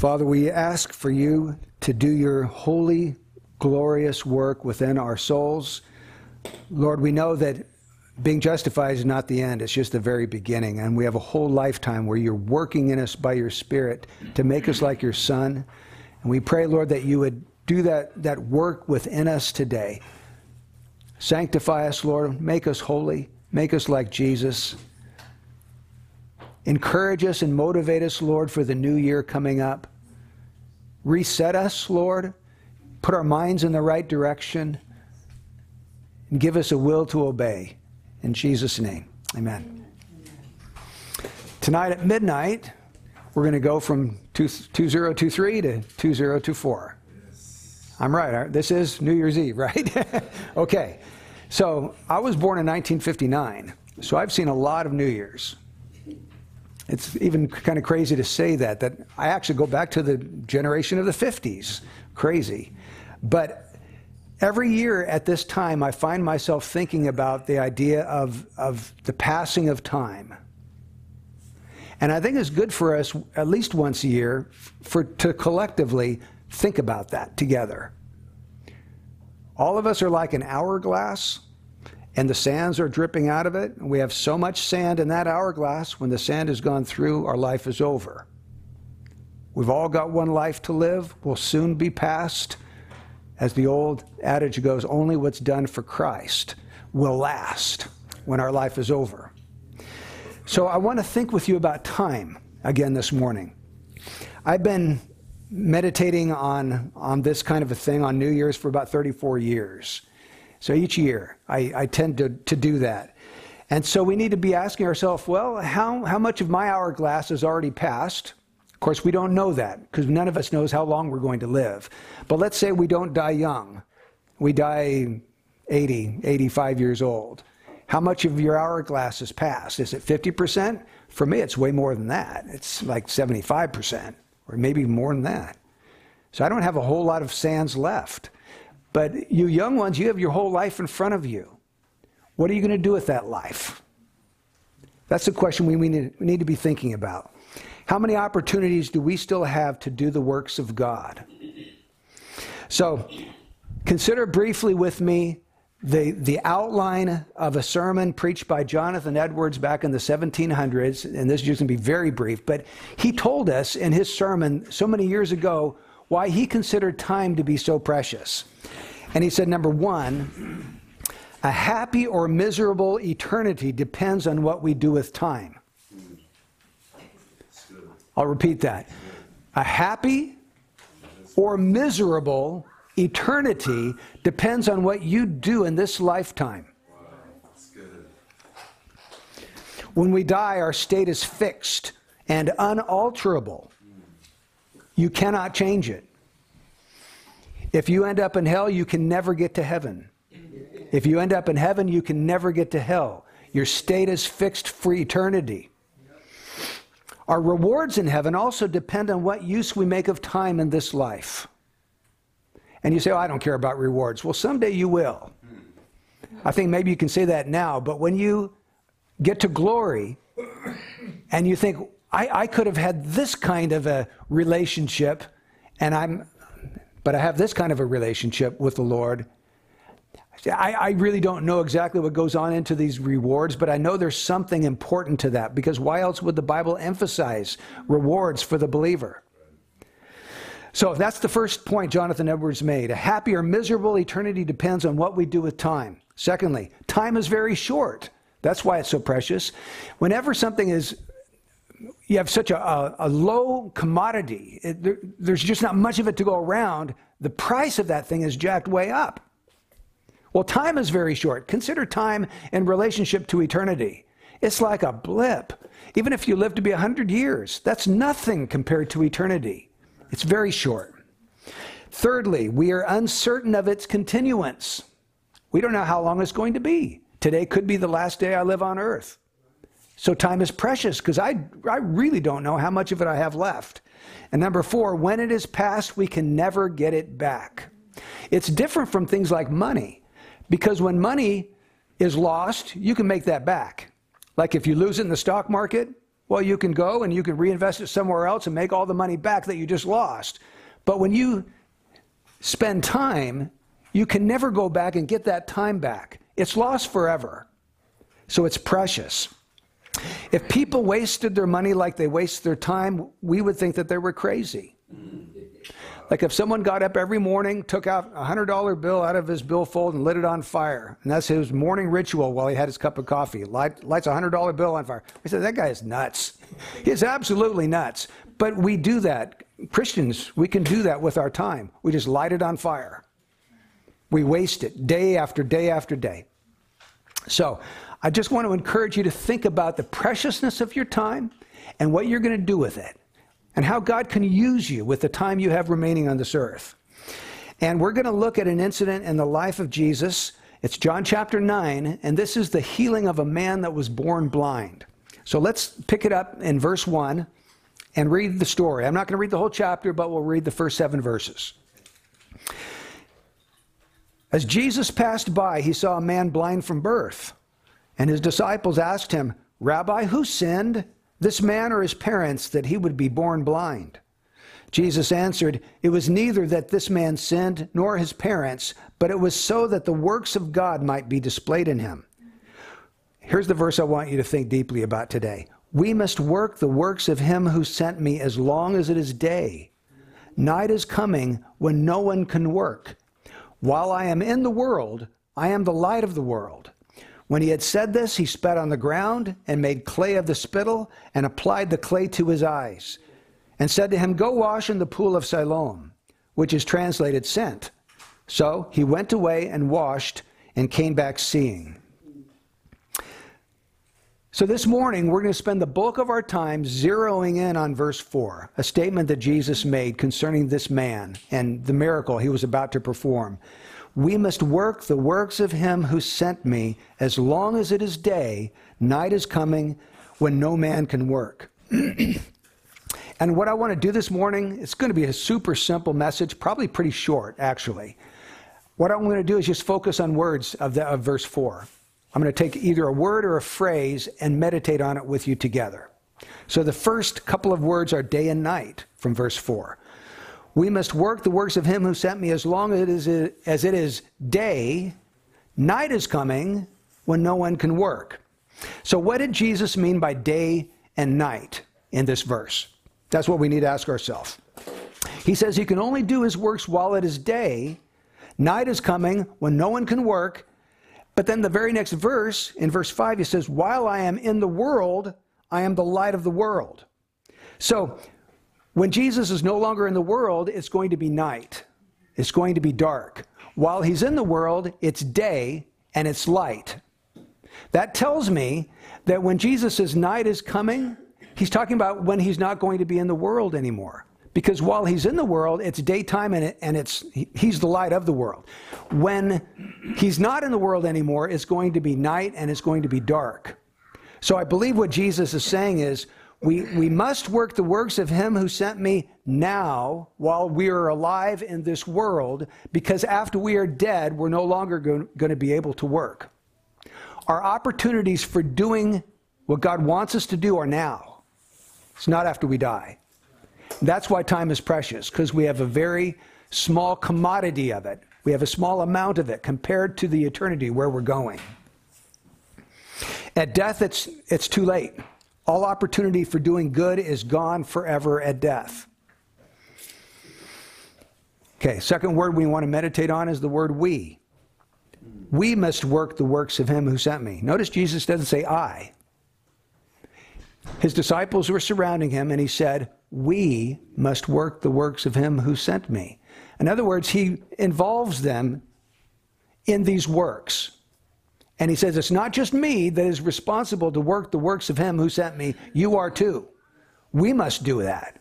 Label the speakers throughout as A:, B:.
A: Father, we ask for you to do your holy, glorious work within our souls. Lord, we know that being justified is not the end, it's just the very beginning. And we have a whole lifetime where you're working in us by your Spirit to make us like your Son. And we pray, Lord, that you would do that, that work within us today. Sanctify us, Lord. Make us holy. Make us like Jesus. Encourage us and motivate us, Lord, for the new year coming up. Reset us, Lord. Put our minds in the right direction. And give us a will to obey. In Jesus' name, amen. Tonight at midnight, we're going to go from 2023 to 2024. I'm right. This is New Year's Eve, right? okay. So I was born in 1959, so I've seen a lot of New Year's. It's even kind of crazy to say that, that I actually go back to the generation of the 50s. Crazy. But every year at this time, I find myself thinking about the idea of, of the passing of time. And I think it's good for us, at least once a year, for, to collectively think about that together. All of us are like an hourglass and the sands are dripping out of it. We have so much sand in that hourglass, when the sand has gone through, our life is over. We've all got one life to live, will soon be past. As the old adage goes, only what's done for Christ will last when our life is over. So I want to think with you about time again this morning. I've been meditating on, on this kind of a thing on New Year's for about 34 years. So each year, I, I tend to, to do that. And so we need to be asking ourselves, well, how, how much of my hourglass has already passed? Of course, we don't know that because none of us knows how long we're going to live. But let's say we don't die young. We die 80, 85 years old. How much of your hourglass has passed? Is it 50%? For me, it's way more than that. It's like 75%, or maybe more than that. So I don't have a whole lot of sands left. But you young ones, you have your whole life in front of you. What are you going to do with that life? That's the question we need to be thinking about. How many opportunities do we still have to do the works of God? So, consider briefly with me the, the outline of a sermon preached by Jonathan Edwards back in the 1700s, and this is just going to be very brief, but he told us in his sermon so many years ago why he considered time to be so precious. And he said, number one, a happy or miserable eternity depends on what we do with time. I'll repeat that. A happy or miserable eternity depends on what you do in this lifetime. When we die, our state is fixed and unalterable. You cannot change it. If you end up in hell, you can never get to heaven. If you end up in heaven, you can never get to hell. Your state is fixed for eternity. Our rewards in heaven also depend on what use we make of time in this life. And you say, Oh, I don't care about rewards. Well, someday you will. I think maybe you can say that now, but when you get to glory and you think, I, I could have had this kind of a relationship, and I'm, but I have this kind of a relationship with the Lord. I, I, really don't know exactly what goes on into these rewards, but I know there's something important to that because why else would the Bible emphasize rewards for the believer? So that's the first point Jonathan Edwards made. A happy or miserable eternity depends on what we do with time. Secondly, time is very short. That's why it's so precious. Whenever something is you have such a, a, a low commodity, it, there, there's just not much of it to go around, the price of that thing is jacked way up. Well, time is very short. Consider time in relationship to eternity. It's like a blip. Even if you live to be 100 years, that's nothing compared to eternity. It's very short. Thirdly, we are uncertain of its continuance. We don't know how long it's going to be. Today could be the last day I live on earth. So time is precious because I, I really don't know how much of it I have left. And number four, when it is past, we can never get it back. It's different from things like money because when money is lost, you can make that back. Like if you lose it in the stock market, Well, you can go and you can reinvest it somewhere else and make all the money back that you just lost. But when you spend time, you can never go back and get that time back. It's lost forever. So it's precious. If people wasted their money like they waste their time, we would think that they were crazy. Like if someone got up every morning, took out a $100 bill out of his billfold and lit it on fire, and that's his morning ritual while he had his cup of coffee, light, lights a $100 bill on fire. We said, that guy is nuts. He's absolutely nuts. But we do that. Christians, we can do that with our time. We just light it on fire. We waste it day after day after day. So I just want to encourage you to think about the preciousness of your time and what you're going to do with it and how God can use you with the time you have remaining on this earth. And we're going to look at an incident in the life of Jesus. It's John chapter 9, and this is the healing of a man that was born blind. So let's pick it up in verse 1 and read the story. I'm not going to read the whole chapter, but we'll read the first seven verses. As Jesus passed by, he saw a man blind from birth, and his disciples asked him, Rabbi, who sinned? this man or his parents, that he would be born blind? Jesus answered, It was neither that this man sinned nor his parents, but it was so that the works of God might be displayed in him. Here's the verse I want you to think deeply about today. We must work the works of him who sent me as long as it is day. Night is coming when no one can work. While I am in the world, I am the light of the world. When he had said this, he spat on the ground and made clay of the spittle and applied the clay to his eyes and said to him, Go wash in the pool of Siloam, which is translated sent. So he went away and washed and came back seeing. So this morning, we're going to spend the bulk of our time zeroing in on verse 4, a statement that Jesus made concerning this man and the miracle he was about to perform. We must work the works of him who sent me as long as it is day. Night is coming when no man can work. and what I want to do this morning, it's going to be a super simple message, probably pretty short, actually. What I'm going to do is just focus on words of, the, of verse 4. I'm going to take either a word or a phrase and meditate on it with you together. So the first couple of words are day and night from verse 4. We must work the works of him who sent me as long as it is, as it is day. Night is coming when no one can work. So, what did Jesus mean by day and night in this verse? That's what we need to ask ourselves. He says he can only do his works while it is day. Night is coming when no one can work. But then the very next verse, in verse 5, he says, While I am in the world, I am the light of the world. So, when Jesus is no longer in the world, it's going to be night. It's going to be dark. While he's in the world, it's day and it's light. That tells me that when Jesus says night is coming, he's talking about when he's not going to be in the world anymore. Because while he's in the world, it's daytime and, it, and it's, he's the light of the world. When he's not in the world anymore, it's going to be night and it's going to be dark. So I believe what Jesus is saying is we, we must work the works of him who sent me now while we are alive in this world, because after we are dead, we're no longer going, going to be able to work. Our opportunities for doing what God wants us to do are now. It's not after we die. That's why time is precious, because we have a very small commodity of it. We have a small amount of it compared to the eternity where we're going. At death, it's, it's too late. All opportunity for doing good is gone forever at death. Okay, second word we want to meditate on is the word we. We must work the works of him who sent me. Notice Jesus doesn't say I. His disciples were surrounding him, and he said, We must work the works of him who sent me. In other words, he involves them in these works. And he says, It's not just me that is responsible to work the works of him who sent me, you are too. We must do that.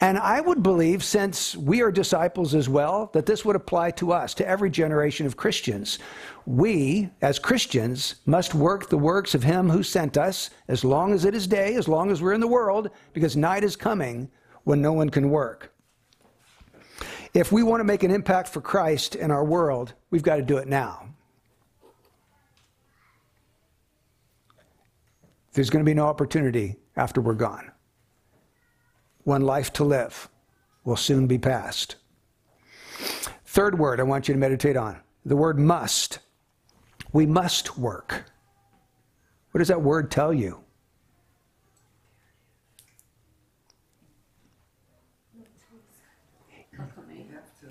A: And I would believe, since we are disciples as well, that this would apply to us, to every generation of Christians. We, as Christians, must work the works of Him who sent us as long as it is day, as long as we're in the world, because night is coming when no one can work. If we want to make an impact for Christ in our world, we've got to do it now. There's going to be no opportunity after we're gone. One life to live will soon be past. Third word I want you to meditate on the word must. We must work. What does that word tell you?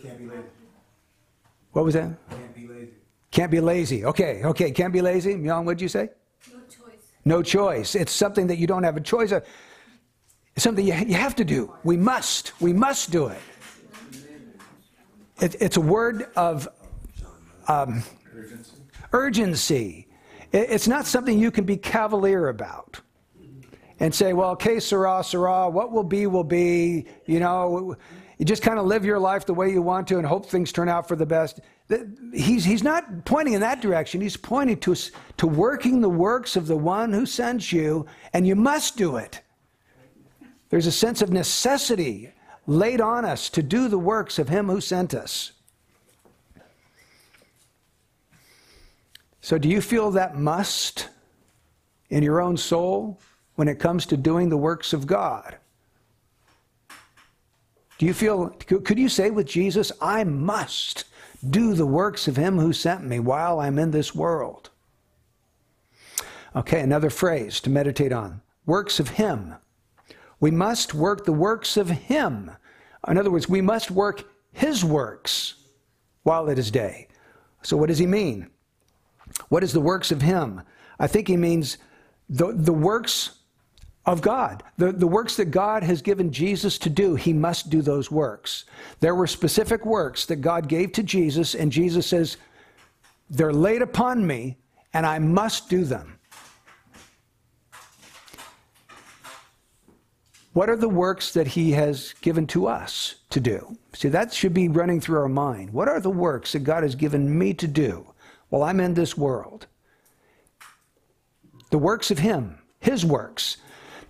B: Can't be lazy.
A: What was that?
B: Can't be lazy.
A: Can't be lazy. Okay, okay, can't be lazy. Myeon, what'd you say?
C: No choice.
A: It's something that you don't have a choice of. It's something you, you have to do. We must. We must do it. it it's a word of um,
B: Urgency.
A: It- it's not something you can be cavalier about and say, well, okay, sera, sera, what will be, will be. You know, you just kind of live your life the way you want to and hope things turn out for the best. He's, he's not pointing in that direction. He's pointing to, to working the works of the one who sent you, and you must do it. There's a sense of necessity laid on us to do the works of him who sent us. So, do you feel that must in your own soul when it comes to doing the works of God? Do you feel, could you say with Jesus, I must do the works of him who sent me while I'm in this world? Okay, another phrase to meditate on works of him. We must work the works of him. In other words, we must work his works while it is day. So, what does he mean? What is the works of him? I think he means the, the works of God. The, the works that God has given Jesus to do, he must do those works. There were specific works that God gave to Jesus, and Jesus says, They're laid upon me, and I must do them. What are the works that he has given to us to do? See, that should be running through our mind. What are the works that God has given me to do while I'm in this world? The works of him, his works,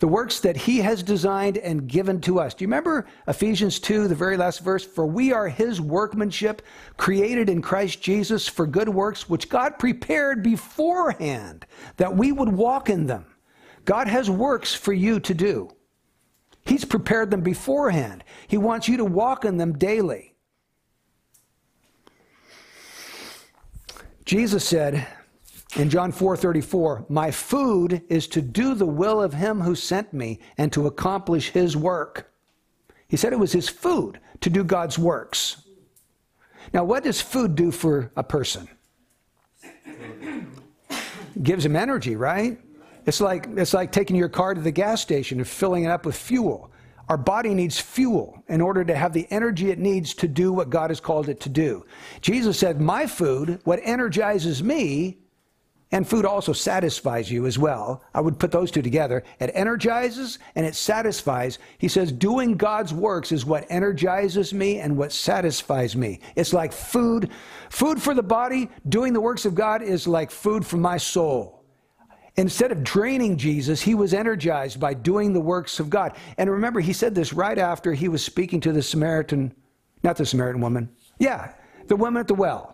A: the works that he has designed and given to us. Do you remember Ephesians 2, the very last verse? For we are his workmanship, created in Christ Jesus for good works, which God prepared beforehand that we would walk in them. God has works for you to do. He's prepared them beforehand. He wants you to walk in them daily. Jesus said in John 4:34, "My food is to do the will of him who sent me and to accomplish his work." He said it was his food to do God's works. Now, what does food do for a person? gives him energy, right? It's like, it's like taking your car to the gas station and filling it up with fuel. Our body needs fuel in order to have the energy it needs to do what God has called it to do. Jesus said, My food, what energizes me, and food also satisfies you as well. I would put those two together. It energizes and it satisfies. He says, doing God's works is what energizes me and what satisfies me. It's like food. Food for the body, doing the works of God is like food for my soul. Instead of draining Jesus, he was energized by doing the works of God. And remember, he said this right after he was speaking to the Samaritan, not the Samaritan woman. Yeah, the woman at the well.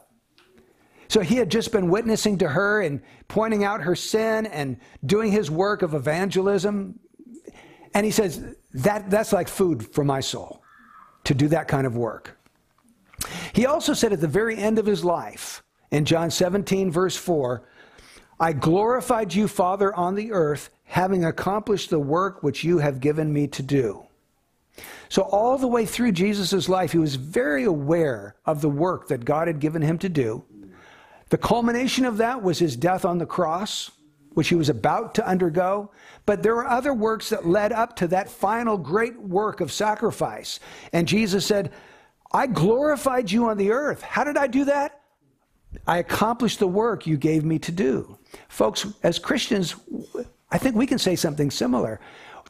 A: So he had just been witnessing to her and pointing out her sin and doing his work of evangelism. And he says, that, that's like food for my soul to do that kind of work. He also said at the very end of his life, in John 17, verse 4, I glorified you, Father, on the earth, having accomplished the work which you have given me to do. So, all the way through Jesus' life, he was very aware of the work that God had given him to do. The culmination of that was his death on the cross, which he was about to undergo. But there were other works that led up to that final great work of sacrifice. And Jesus said, I glorified you on the earth. How did I do that? I accomplished the work you gave me to do. Folks, as Christians, I think we can say something similar.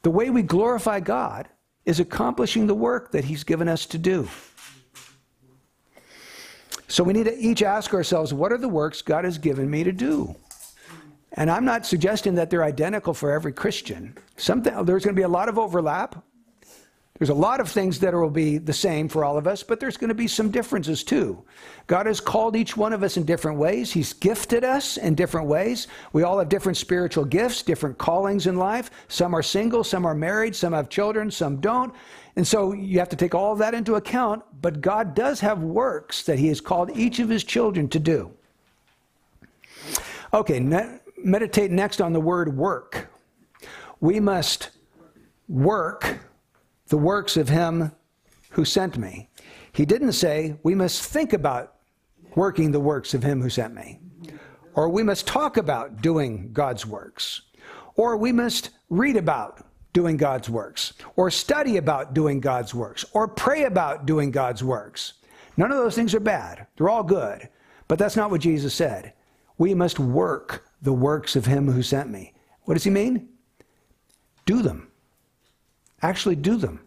A: The way we glorify God is accomplishing the work that He's given us to do. So we need to each ask ourselves what are the works God has given me to do? And I'm not suggesting that they're identical for every Christian. Something, there's going to be a lot of overlap. There's a lot of things that will be the same for all of us, but there's going to be some differences too. God has called each one of us in different ways. He's gifted us in different ways. We all have different spiritual gifts, different callings in life. Some are single, some are married, some have children, some don't. And so you have to take all of that into account, but God does have works that He has called each of His children to do. Okay, ne- meditate next on the word work. We must work the works of him who sent me. He didn't say, we must think about working the works of him who sent me, or we must talk about doing God's works, or we must read about doing God's works, or study about doing God's works, or pray about doing God's works. None of those things are bad. They're all good. But that's not what Jesus said. We must work the works of him who sent me. What does he mean? Do them. Actually, do them.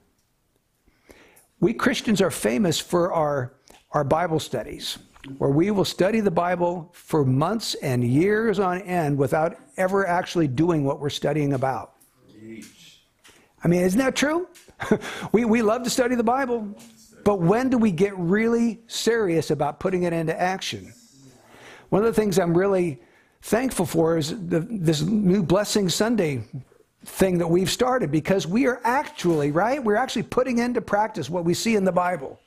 A: We Christians are famous for our, our Bible studies, where we will study the Bible for months and years on end without ever actually doing what we're studying about. I mean, isn't that true? we, we love to study the Bible, but when do we get really serious about putting it into action? One of the things I'm really thankful for is the, this new Blessing Sunday thing that we've started because we are actually, right? We're actually putting into practice what we see in the Bible.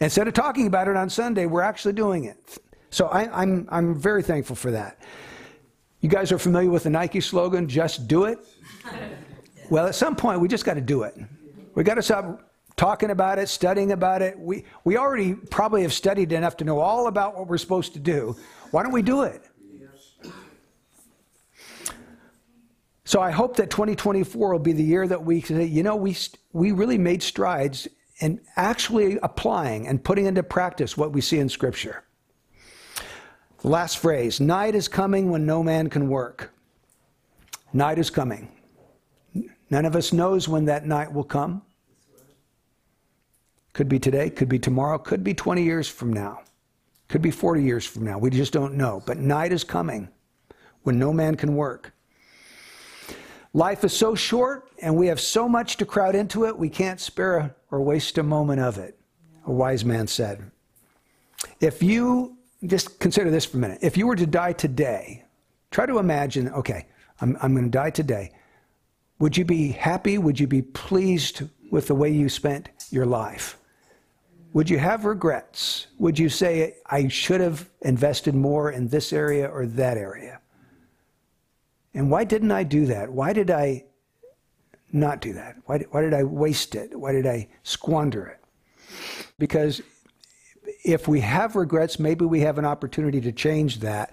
A: Instead of talking about it on Sunday, we're actually doing it. So I, I'm, I'm very thankful for that. You guys are familiar with the Nike slogan, just do it? Well, at some point, we just got to do it. We got to stop talking about it, studying about it. We, we already probably have studied enough to know all about what we're supposed to do. Why don't we do it? So I hope that 2024 will be the year that we say, you know, we, we really made strides in actually applying and putting into practice what we see in Scripture. last phrase night is coming when no man can work. Night is coming. None of us knows when that night will come. Could be today, could be tomorrow, could be 20 years from now, could be 40 years from now. We just don't know. But night is coming when no man can work. Life is so short and we have so much to crowd into it, we can't spare or waste a moment of it, a wise man said. If you, just consider this for a minute, if you were to die today, try to imagine, okay, I'm, I'm going to die today. Would you be happy? Would you be pleased with the way you spent your life? Would you have regrets? Would you say, I should have invested more in this area or that area? And why didn't I do that? Why did I not do that? Why, why did I waste it? Why did I squander it? Because if we have regrets, maybe we have an opportunity to change that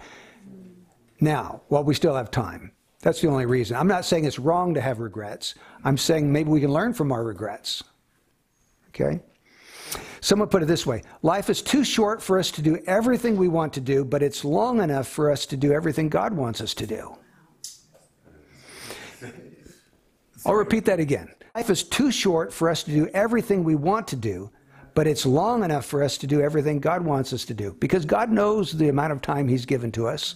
A: now while we still have time. That's the only reason. I'm not saying it's wrong to have regrets. I'm saying maybe we can learn from our regrets. Okay? Someone put it this way Life is too short for us to do everything we want to do, but it's long enough for us to do everything God wants us to do. I'll repeat that again. Life is too short for us to do everything we want to do, but it's long enough for us to do everything God wants us to do because God knows the amount of time He's given to us.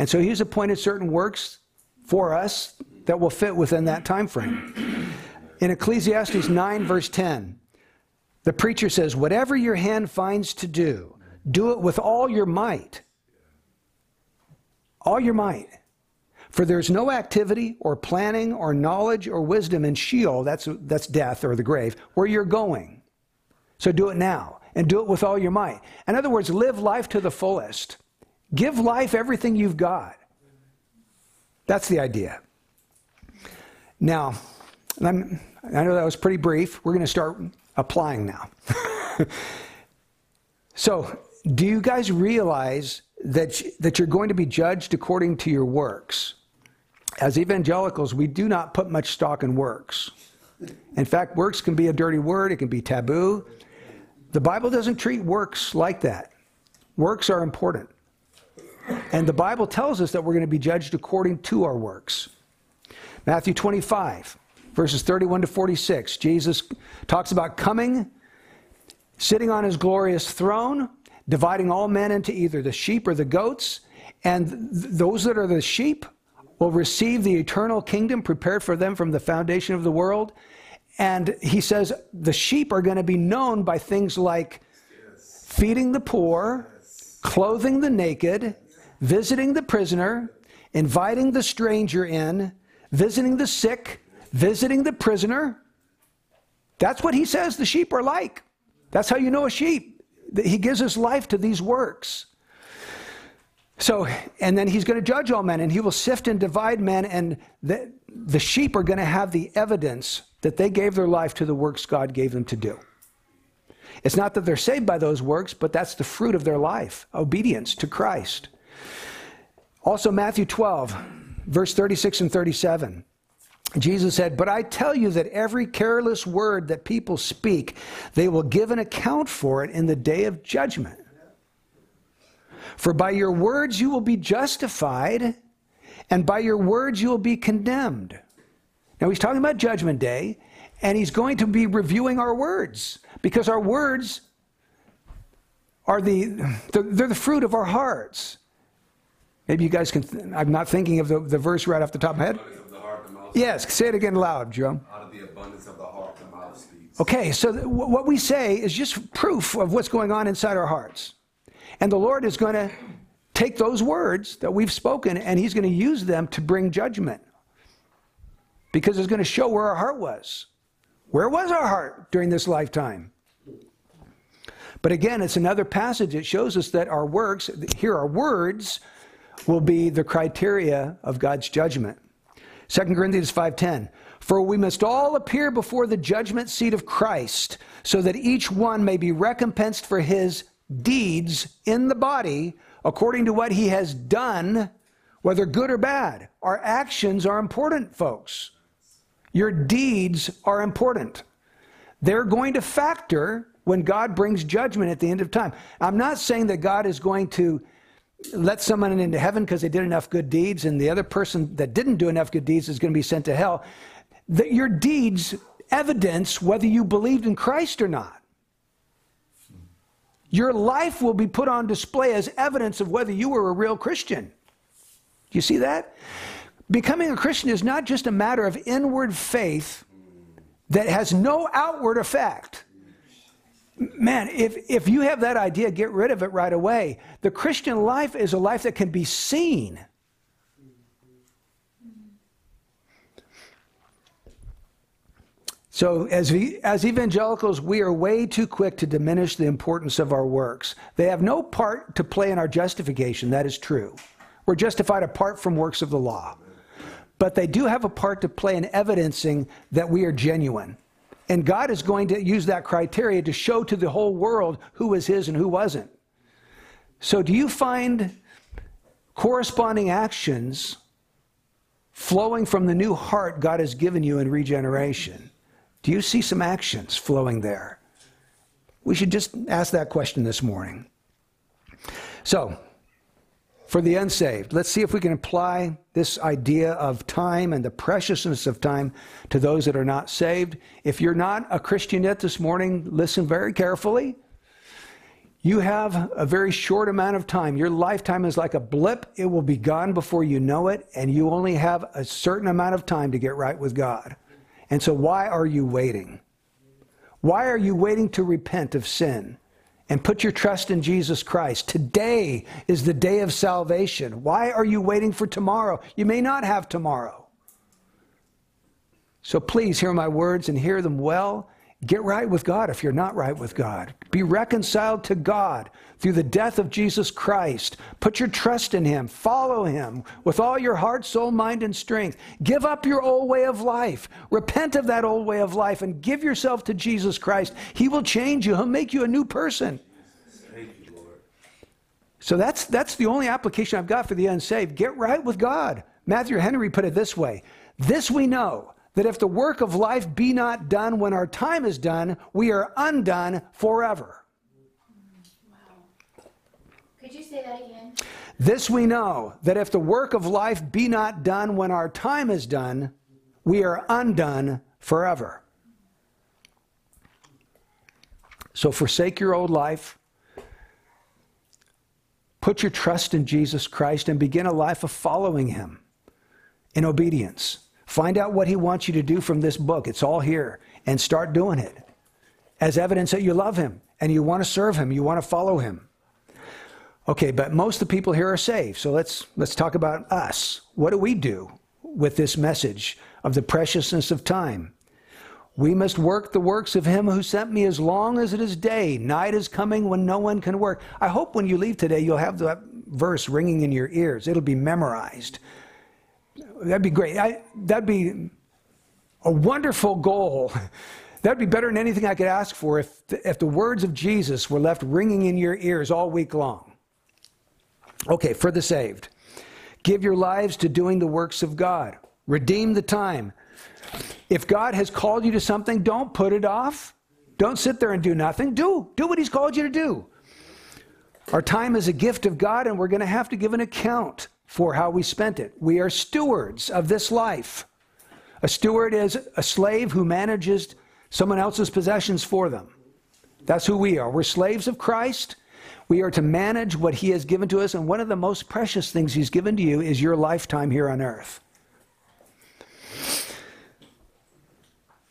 A: And so He's appointed certain works for us that will fit within that time frame. In Ecclesiastes 9, verse 10, the preacher says, Whatever your hand finds to do, do it with all your might. All your might. For there's no activity or planning or knowledge or wisdom in Sheol, that's, that's death or the grave, where you're going. So do it now and do it with all your might. In other words, live life to the fullest. Give life everything you've got. That's the idea. Now, i know that was pretty brief. We're going to start applying now. so, do you guys realize that, that you're going to be judged according to your works? as evangelicals, we do not put much stock in works. In fact, works can be a dirty word, it can be taboo. The Bible doesn't treat works like that. Works are important. And the Bible tells us that we're going to be judged according to our works. Matthew 25, verses 31 to 46, Jesus talks about coming, sitting on his glorious throne, dividing all men into either the sheep or the goats. And th- those that are the sheep will receive the eternal kingdom prepared for them from the foundation of the world. And he says the sheep are going to be known by things like feeding the poor, clothing the naked, visiting the prisoner, inviting the stranger in, visiting the sick, visiting the prisoner. That's what he says the sheep are like. That's how you know a sheep. He gives his life to these works. So, and then he's going to judge all men, and he will sift and divide men, and the, the sheep are going to have the evidence that they gave their life to the works God gave them to do. It's not that they're saved by those works, but that's the fruit of their life obedience to Christ. Also, Matthew 12, verse 36 and 37. Jesus said, But I tell you that every careless word that people speak, they will give an account for it in the day of judgment. For by your words you will be justified, and by your words you will be condemned. Now he's talking about Judgment Day, and he's going to be reviewing our words because our words are the they're the fruit of our hearts. Maybe you guys can. I'm not thinking of the, the verse right off the top of my head. Yes, say it again loud, Joe.
B: Out of the abundance of the heart, the mouth speaks.
A: Okay, so th- what we say is just proof of what's going on inside our hearts. And the Lord is going to take those words that we've spoken and He's going to use them to bring judgment. Because it's going to show where our heart was. Where was our heart during this lifetime? But again, it's another passage that shows us that our works, here our words, will be the criteria of God's judgment. 2 Corinthians 5:10 For we must all appear before the judgment seat of Christ so that each one may be recompensed for his deeds in the body according to what he has done whether good or bad. Our actions are important, folks. Your deeds are important. They're going to factor when God brings judgment at the end of time. I'm not saying that God is going to let someone into heaven because they did enough good deeds, and the other person that didn't do enough good deeds is going to be sent to hell. That your deeds evidence whether you believed in Christ or not. Your life will be put on display as evidence of whether you were a real Christian. You see that? Becoming a Christian is not just a matter of inward faith that has no outward effect. Man, if, if you have that idea, get rid of it right away. The Christian life is a life that can be seen. So, as, we, as evangelicals, we are way too quick to diminish the importance of our works. They have no part to play in our justification, that is true. We're justified apart from works of the law. But they do have a part to play in evidencing that we are genuine. And God is going to use that criteria to show to the whole world who was His and who wasn't. So, do you find corresponding actions flowing from the new heart God has given you in regeneration? Do you see some actions flowing there? We should just ask that question this morning. So, for the unsaved. Let's see if we can apply this idea of time and the preciousness of time to those that are not saved. If you're not a Christian yet this morning, listen very carefully. You have a very short amount of time. Your lifetime is like a blip, it will be gone before you know it, and you only have a certain amount of time to get right with God. And so, why are you waiting? Why are you waiting to repent of sin? And put your trust in Jesus Christ. Today is the day of salvation. Why are you waiting for tomorrow? You may not have tomorrow. So please hear my words and hear them well. Get right with God if you're not right with God. Be reconciled to God through the death of Jesus Christ. Put your trust in Him. Follow Him with all your heart, soul, mind, and strength. Give up your old way of life. Repent of that old way of life and give yourself to Jesus Christ. He will change you, He'll make you a new person. So that's, that's the only application I've got for the unsaved. Get right with God. Matthew Henry put it this way This we know, that if the work of life be not done when our time is done, we are undone forever.
C: Wow. Could you say that again?
A: This we know, that if the work of life be not done when our time is done, we are undone forever. So forsake your old life Put your trust in Jesus Christ and begin a life of following Him in obedience. Find out what He wants you to do from this book. It's all here. And start doing it as evidence that you love Him and you want to serve Him, you want to follow Him. Okay, but most of the people here are saved. So let's, let's talk about us. What do we do with this message of the preciousness of time? We must work the works of him who sent me as long as it is day. Night is coming when no one can work. I hope when you leave today, you'll have that verse ringing in your ears. It'll be memorized. That'd be great. I, that'd be a wonderful goal. That'd be better than anything I could ask for if the, if the words of Jesus were left ringing in your ears all week long. Okay, for the saved. Give your lives to doing the works of God. Redeem the time. If God has called you to something, don't put it off. Don't sit there and do nothing. Do. Do what He's called you to do. Our time is a gift of God, and we're going to have to give an account for how we spent it. We are stewards of this life. A steward is a slave who manages someone else's possessions for them. That's who we are. We're slaves of Christ. We are to manage what He has given to us, and one of the most precious things He's given to you is your lifetime here on earth.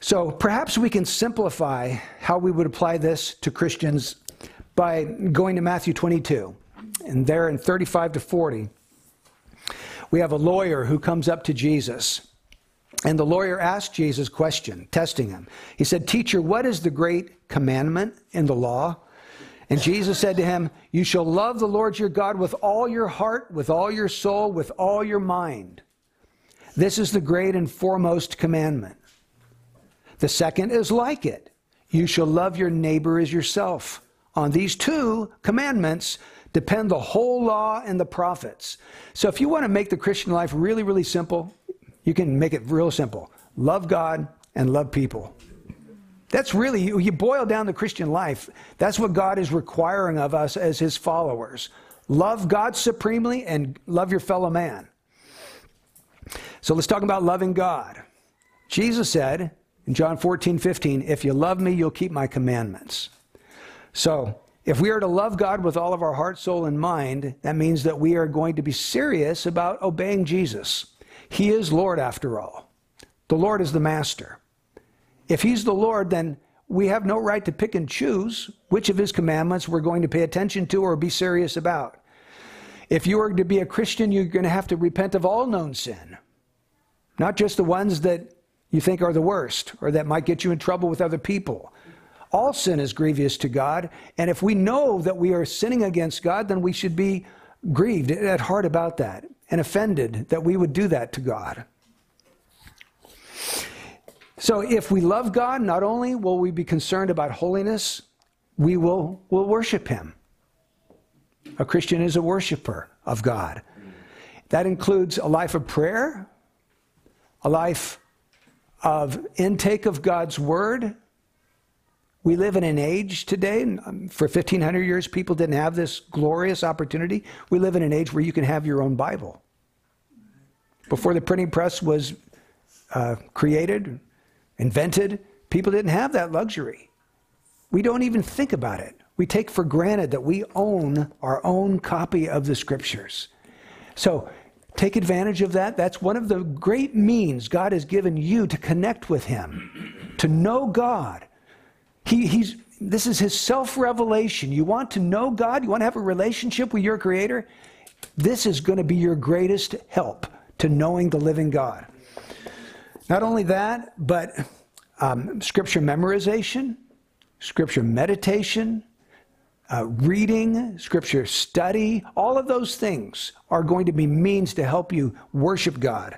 A: So perhaps we can simplify how we would apply this to Christians by going to Matthew 22. And there in 35 to 40, we have a lawyer who comes up to Jesus. And the lawyer asked Jesus a question, testing him. He said, Teacher, what is the great commandment in the law? And Jesus said to him, You shall love the Lord your God with all your heart, with all your soul, with all your mind. This is the great and foremost commandment. The second is like it you shall love your neighbor as yourself. On these two commandments depend the whole law and the prophets. So if you want to make the Christian life really, really simple, you can make it real simple love God and love people. That's really, you boil down the Christian life, that's what God is requiring of us as his followers. Love God supremely and love your fellow man. So let's talk about loving God. Jesus said in John 14, 15, if you love me, you'll keep my commandments. So if we are to love God with all of our heart, soul, and mind, that means that we are going to be serious about obeying Jesus. He is Lord after all. The Lord is the master. If he's the Lord, then we have no right to pick and choose which of his commandments we're going to pay attention to or be serious about. If you are to be a Christian, you're going to have to repent of all known sin, not just the ones that you think are the worst or that might get you in trouble with other people. All sin is grievous to God, and if we know that we are sinning against God, then we should be grieved at heart about that and offended that we would do that to God. So if we love God, not only will we be concerned about holiness, we will will worship him. A Christian is a worshiper of God. That includes a life of prayer, a life of intake of God's word. We live in an age today, for 1500 years, people didn't have this glorious opportunity. We live in an age where you can have your own Bible. Before the printing press was uh, created, invented, people didn't have that luxury. We don't even think about it. We take for granted that we own our own copy of the scriptures. So take advantage of that. That's one of the great means God has given you to connect with Him, to know God. He, he's, this is His self revelation. You want to know God? You want to have a relationship with your Creator? This is going to be your greatest help to knowing the living God. Not only that, but um, scripture memorization, scripture meditation, uh, reading, scripture study, all of those things are going to be means to help you worship God.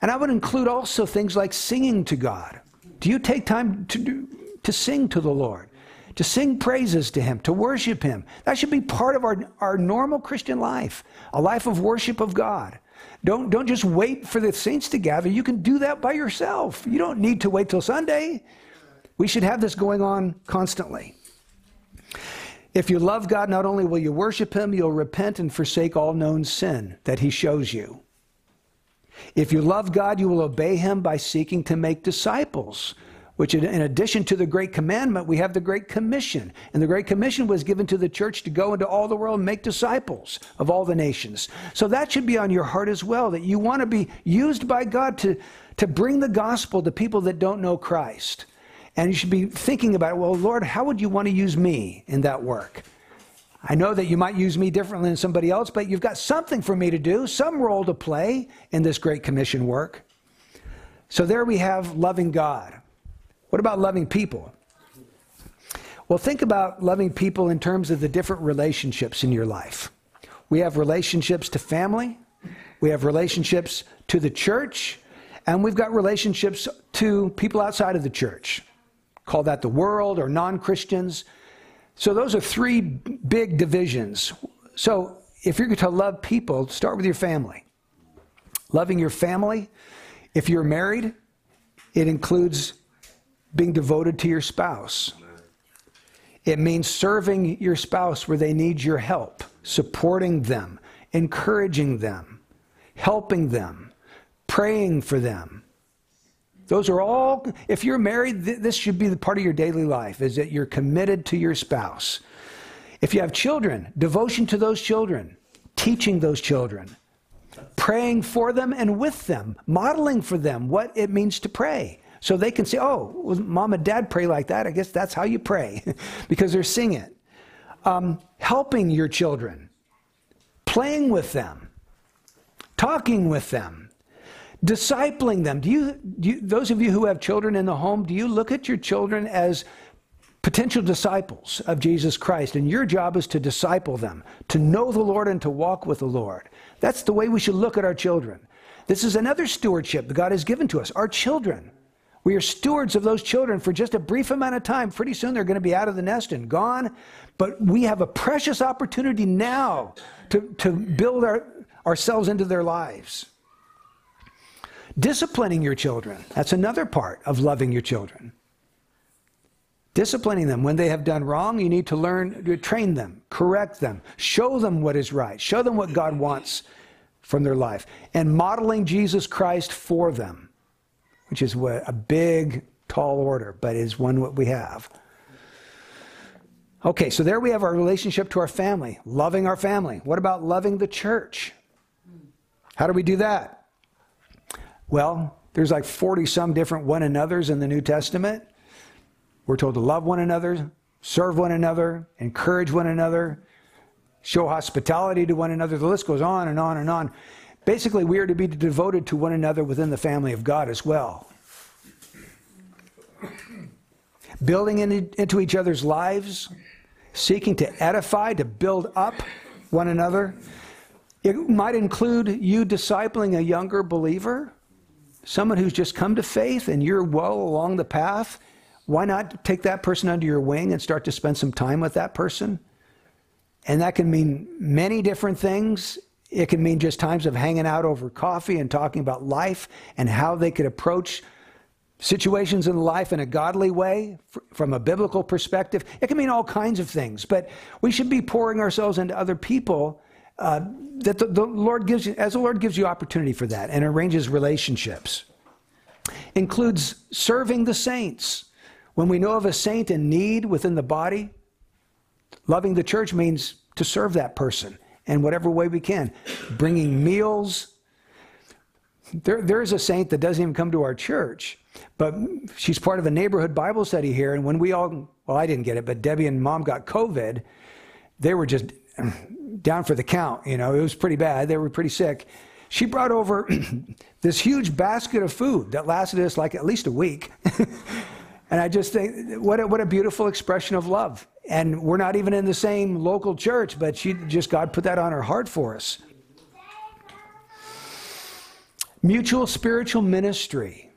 A: And I would include also things like singing to God. Do you take time to, do, to sing to the Lord? To sing praises to Him, to worship Him. That should be part of our, our normal Christian life, a life of worship of God. Don't, don't just wait for the saints to gather. You can do that by yourself. You don't need to wait till Sunday. We should have this going on constantly. If you love God, not only will you worship Him, you'll repent and forsake all known sin that He shows you. If you love God, you will obey Him by seeking to make disciples. Which in addition to the Great Commandment, we have the Great Commission. And the Great Commission was given to the church to go into all the world and make disciples of all the nations. So that should be on your heart as well, that you want to be used by God to, to bring the gospel to people that don't know Christ. And you should be thinking about, well, Lord, how would you want to use me in that work? I know that you might use me differently than somebody else, but you've got something for me to do, some role to play in this Great Commission work. So there we have loving God. What about loving people? Well, think about loving people in terms of the different relationships in your life. We have relationships to family, we have relationships to the church, and we've got relationships to people outside of the church. Call that the world or non Christians. So those are three big divisions. So if you're going to love people, start with your family. Loving your family. If you're married, it includes being devoted to your spouse. It means serving your spouse where they need your help, supporting them, encouraging them, helping them, praying for them. Those are all, if you're married, th- this should be the part of your daily life, is that you're committed to your spouse. If you have children, devotion to those children, teaching those children, praying for them and with them, modeling for them what it means to pray. So they can say, oh, well, mom and dad pray like that. I guess that's how you pray because they're singing. Um, helping your children, playing with them, talking with them discipling them. Do you, do you, those of you who have children in the home, do you look at your children as potential disciples of Jesus Christ? And your job is to disciple them, to know the Lord and to walk with the Lord. That's the way we should look at our children. This is another stewardship that God has given to us, our children. We are stewards of those children for just a brief amount of time. Pretty soon they're going to be out of the nest and gone. But we have a precious opportunity now to, to build our, ourselves into their lives. Disciplining your children. That's another part of loving your children. Disciplining them. When they have done wrong, you need to learn to train them, correct them, show them what is right, show them what God wants from their life, and modeling Jesus Christ for them, which is what a big, tall order, but is one what we have. Okay, so there we have our relationship to our family, loving our family. What about loving the church? How do we do that? Well, there's like 40 some different one another's in the New Testament. We're told to love one another, serve one another, encourage one another, show hospitality to one another. The list goes on and on and on. Basically, we are to be devoted to one another within the family of God as well. Building into each other's lives, seeking to edify, to build up one another. It might include you discipling a younger believer someone who's just come to faith and you're well along the path, why not take that person under your wing and start to spend some time with that person? And that can mean many different things. It can mean just times of hanging out over coffee and talking about life and how they could approach situations in life in a godly way from a biblical perspective. It can mean all kinds of things, but we should be pouring ourselves into other people uh, that the, the Lord gives you, as the Lord gives you opportunity for that and arranges relationships. Includes serving the saints. When we know of a saint in need within the body, loving the church means to serve that person in whatever way we can. Bringing meals. There, there is a saint that doesn't even come to our church, but she's part of a neighborhood Bible study here. And when we all, well, I didn't get it, but Debbie and mom got COVID, they were just down for the count. You know, it was pretty bad. They were pretty sick. She brought over this huge basket of food that lasted us like at least a week. and I just think, what a, what a beautiful expression of love. And we're not even in the same local church, but she just, God put that on her heart for us. Mutual spiritual ministry.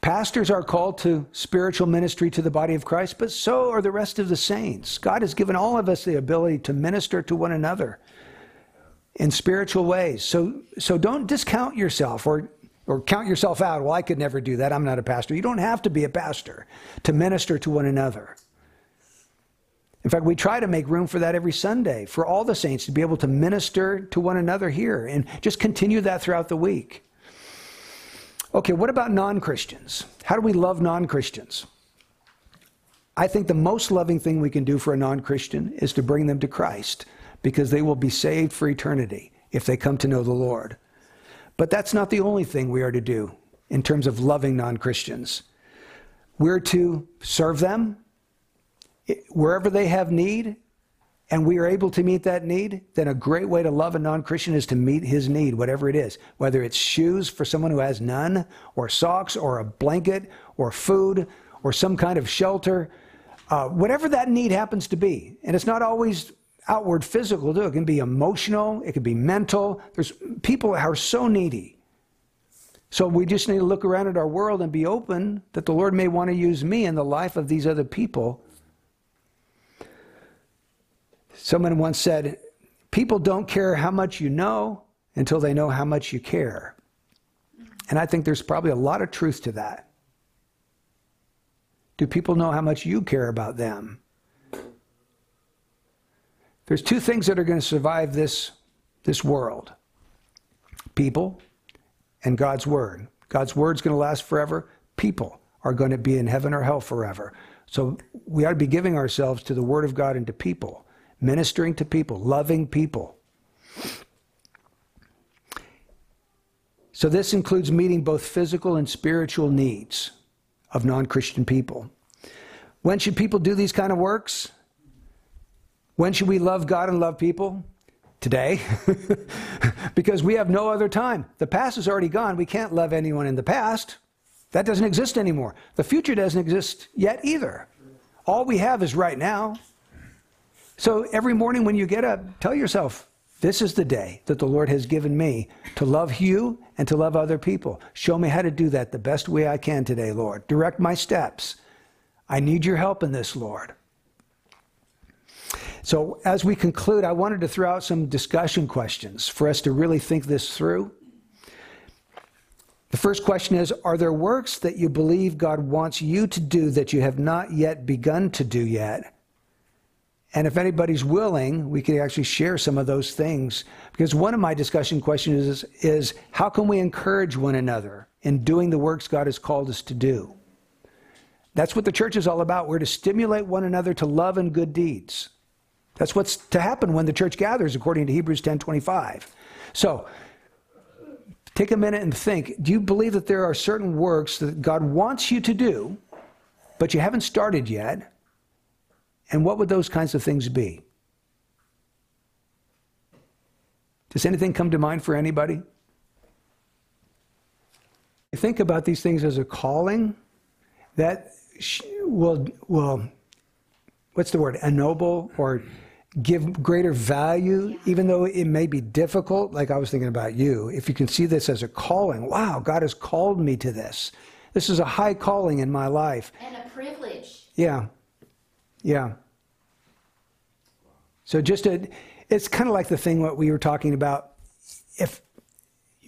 A: Pastors are called to spiritual ministry to the body of Christ, but so are the rest of the saints. God has given all of us the ability to minister to one another in spiritual ways. So, so don't discount yourself or, or count yourself out. Well, I could never do that. I'm not a pastor. You don't have to be a pastor to minister to one another. In fact, we try to make room for that every Sunday for all the saints to be able to minister to one another here and just continue that throughout the week. Okay, what about non Christians? How do we love non Christians? I think the most loving thing we can do for a non Christian is to bring them to Christ because they will be saved for eternity if they come to know the Lord. But that's not the only thing we are to do in terms of loving non Christians. We're to serve them wherever they have need, and we are able to meet that need, then a great way to love a non Christian is to meet his need, whatever it is. Whether it's shoes for someone who has none, or socks, or a blanket, or food, or some kind of shelter, uh, whatever that need happens to be. And it's not always outward physical, too. It can be emotional, it can be mental. There's people are so needy. So we just need to look around at our world and be open that the Lord may want to use me in the life of these other people. Someone once said, People don't care how much you know until they know how much you care. And I think there's probably a lot of truth to that. Do people know how much you care about them? There's two things that are going to survive this, this world people and God's Word. God's Word's going to last forever. People are going to be in heaven or hell forever. So we ought to be giving ourselves to the Word of God and to people, ministering to people, loving people. So this includes meeting both physical and spiritual needs of non Christian people. When should people do these kind of works? When should we love God and love people? Today. because we have no other time. The past is already gone. We can't love anyone in the past. That doesn't exist anymore. The future doesn't exist yet either. All we have is right now. So every morning when you get up, tell yourself, this is the day that the Lord has given me to love you and to love other people. Show me how to do that the best way I can today, Lord. Direct my steps. I need your help in this, Lord. So, as we conclude, I wanted to throw out some discussion questions for us to really think this through. The first question is Are there works that you believe God wants you to do that you have not yet begun to do yet? And if anybody's willing, we could actually share some of those things. Because one of my discussion questions is, is how can we encourage one another in doing the works God has called us to do? That's what the church is all about. We're to stimulate one another to love and good deeds. That's what's to happen when the church gathers, according to Hebrews 10:25. So, take a minute and think. Do you believe that there are certain works that God wants you to do, but you haven't started yet? And what would those kinds of things be? Does anything come to mind for anybody? Think about these things as a calling that will, will what's the word, ennoble or give greater value, even though it may be difficult. Like I was thinking about you, if you can see this as a calling, wow, God has called me to this. This is a high calling in my life.
C: And a privilege.
A: Yeah. Yeah. So just a, it's kind of like the thing what we were talking about. If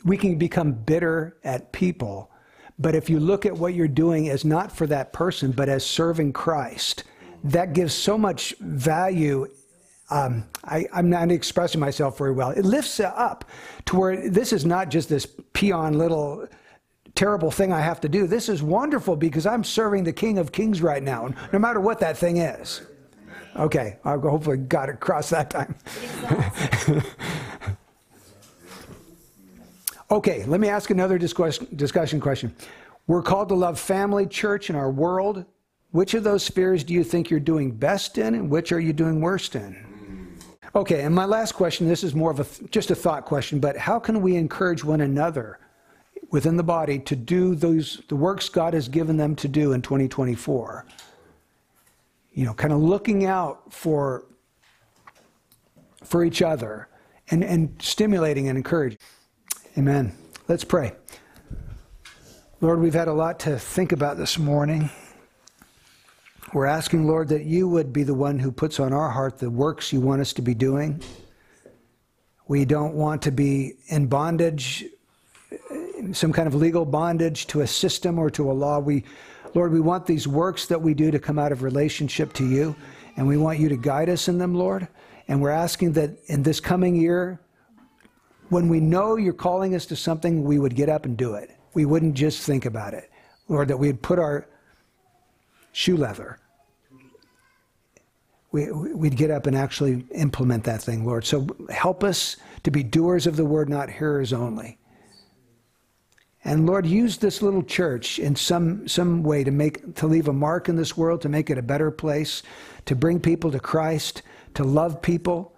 A: we can become bitter at people, but if you look at what you're doing as not for that person, but as serving Christ, that gives so much value. Um, I, am not expressing myself very well. It lifts it up to where this is not just this peon little terrible thing I have to do. This is wonderful because I'm serving the King of Kings right now, no matter what that thing is. Okay, I hopefully got across that time. okay, let me ask another discussion question. We're called to love family, church, and our world. Which of those spheres do you think you're doing best in, and which are you doing worst in? Okay, and my last question this is more of a, just a thought question, but how can we encourage one another within the body to do those, the works God has given them to do in 2024? You know, kind of looking out for, for each other and, and stimulating and encouraging. Amen. Let's pray. Lord, we've had a lot to think about this morning. We're asking, Lord, that you would be the one who puts on our heart the works you want us to be doing. We don't want to be in bondage, some kind of legal bondage to a system or to a law. We, Lord, we want these works that we do to come out of relationship to you, and we want you to guide us in them, Lord. And we're asking that in this coming year, when we know you're calling us to something, we would get up and do it. we wouldn't just think about it. Lord, that we'd put our shoe leather. We, we'd get up and actually implement that thing, Lord. So help us to be doers of the word, not hearers only. And Lord, use this little church in some, some way to make to leave a mark in this world, to make it a better place, to bring people to Christ, to love people.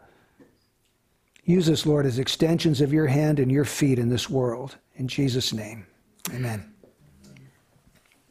A: Use us, Lord, as extensions of your hand and your feet in this world. In Jesus' name. Amen.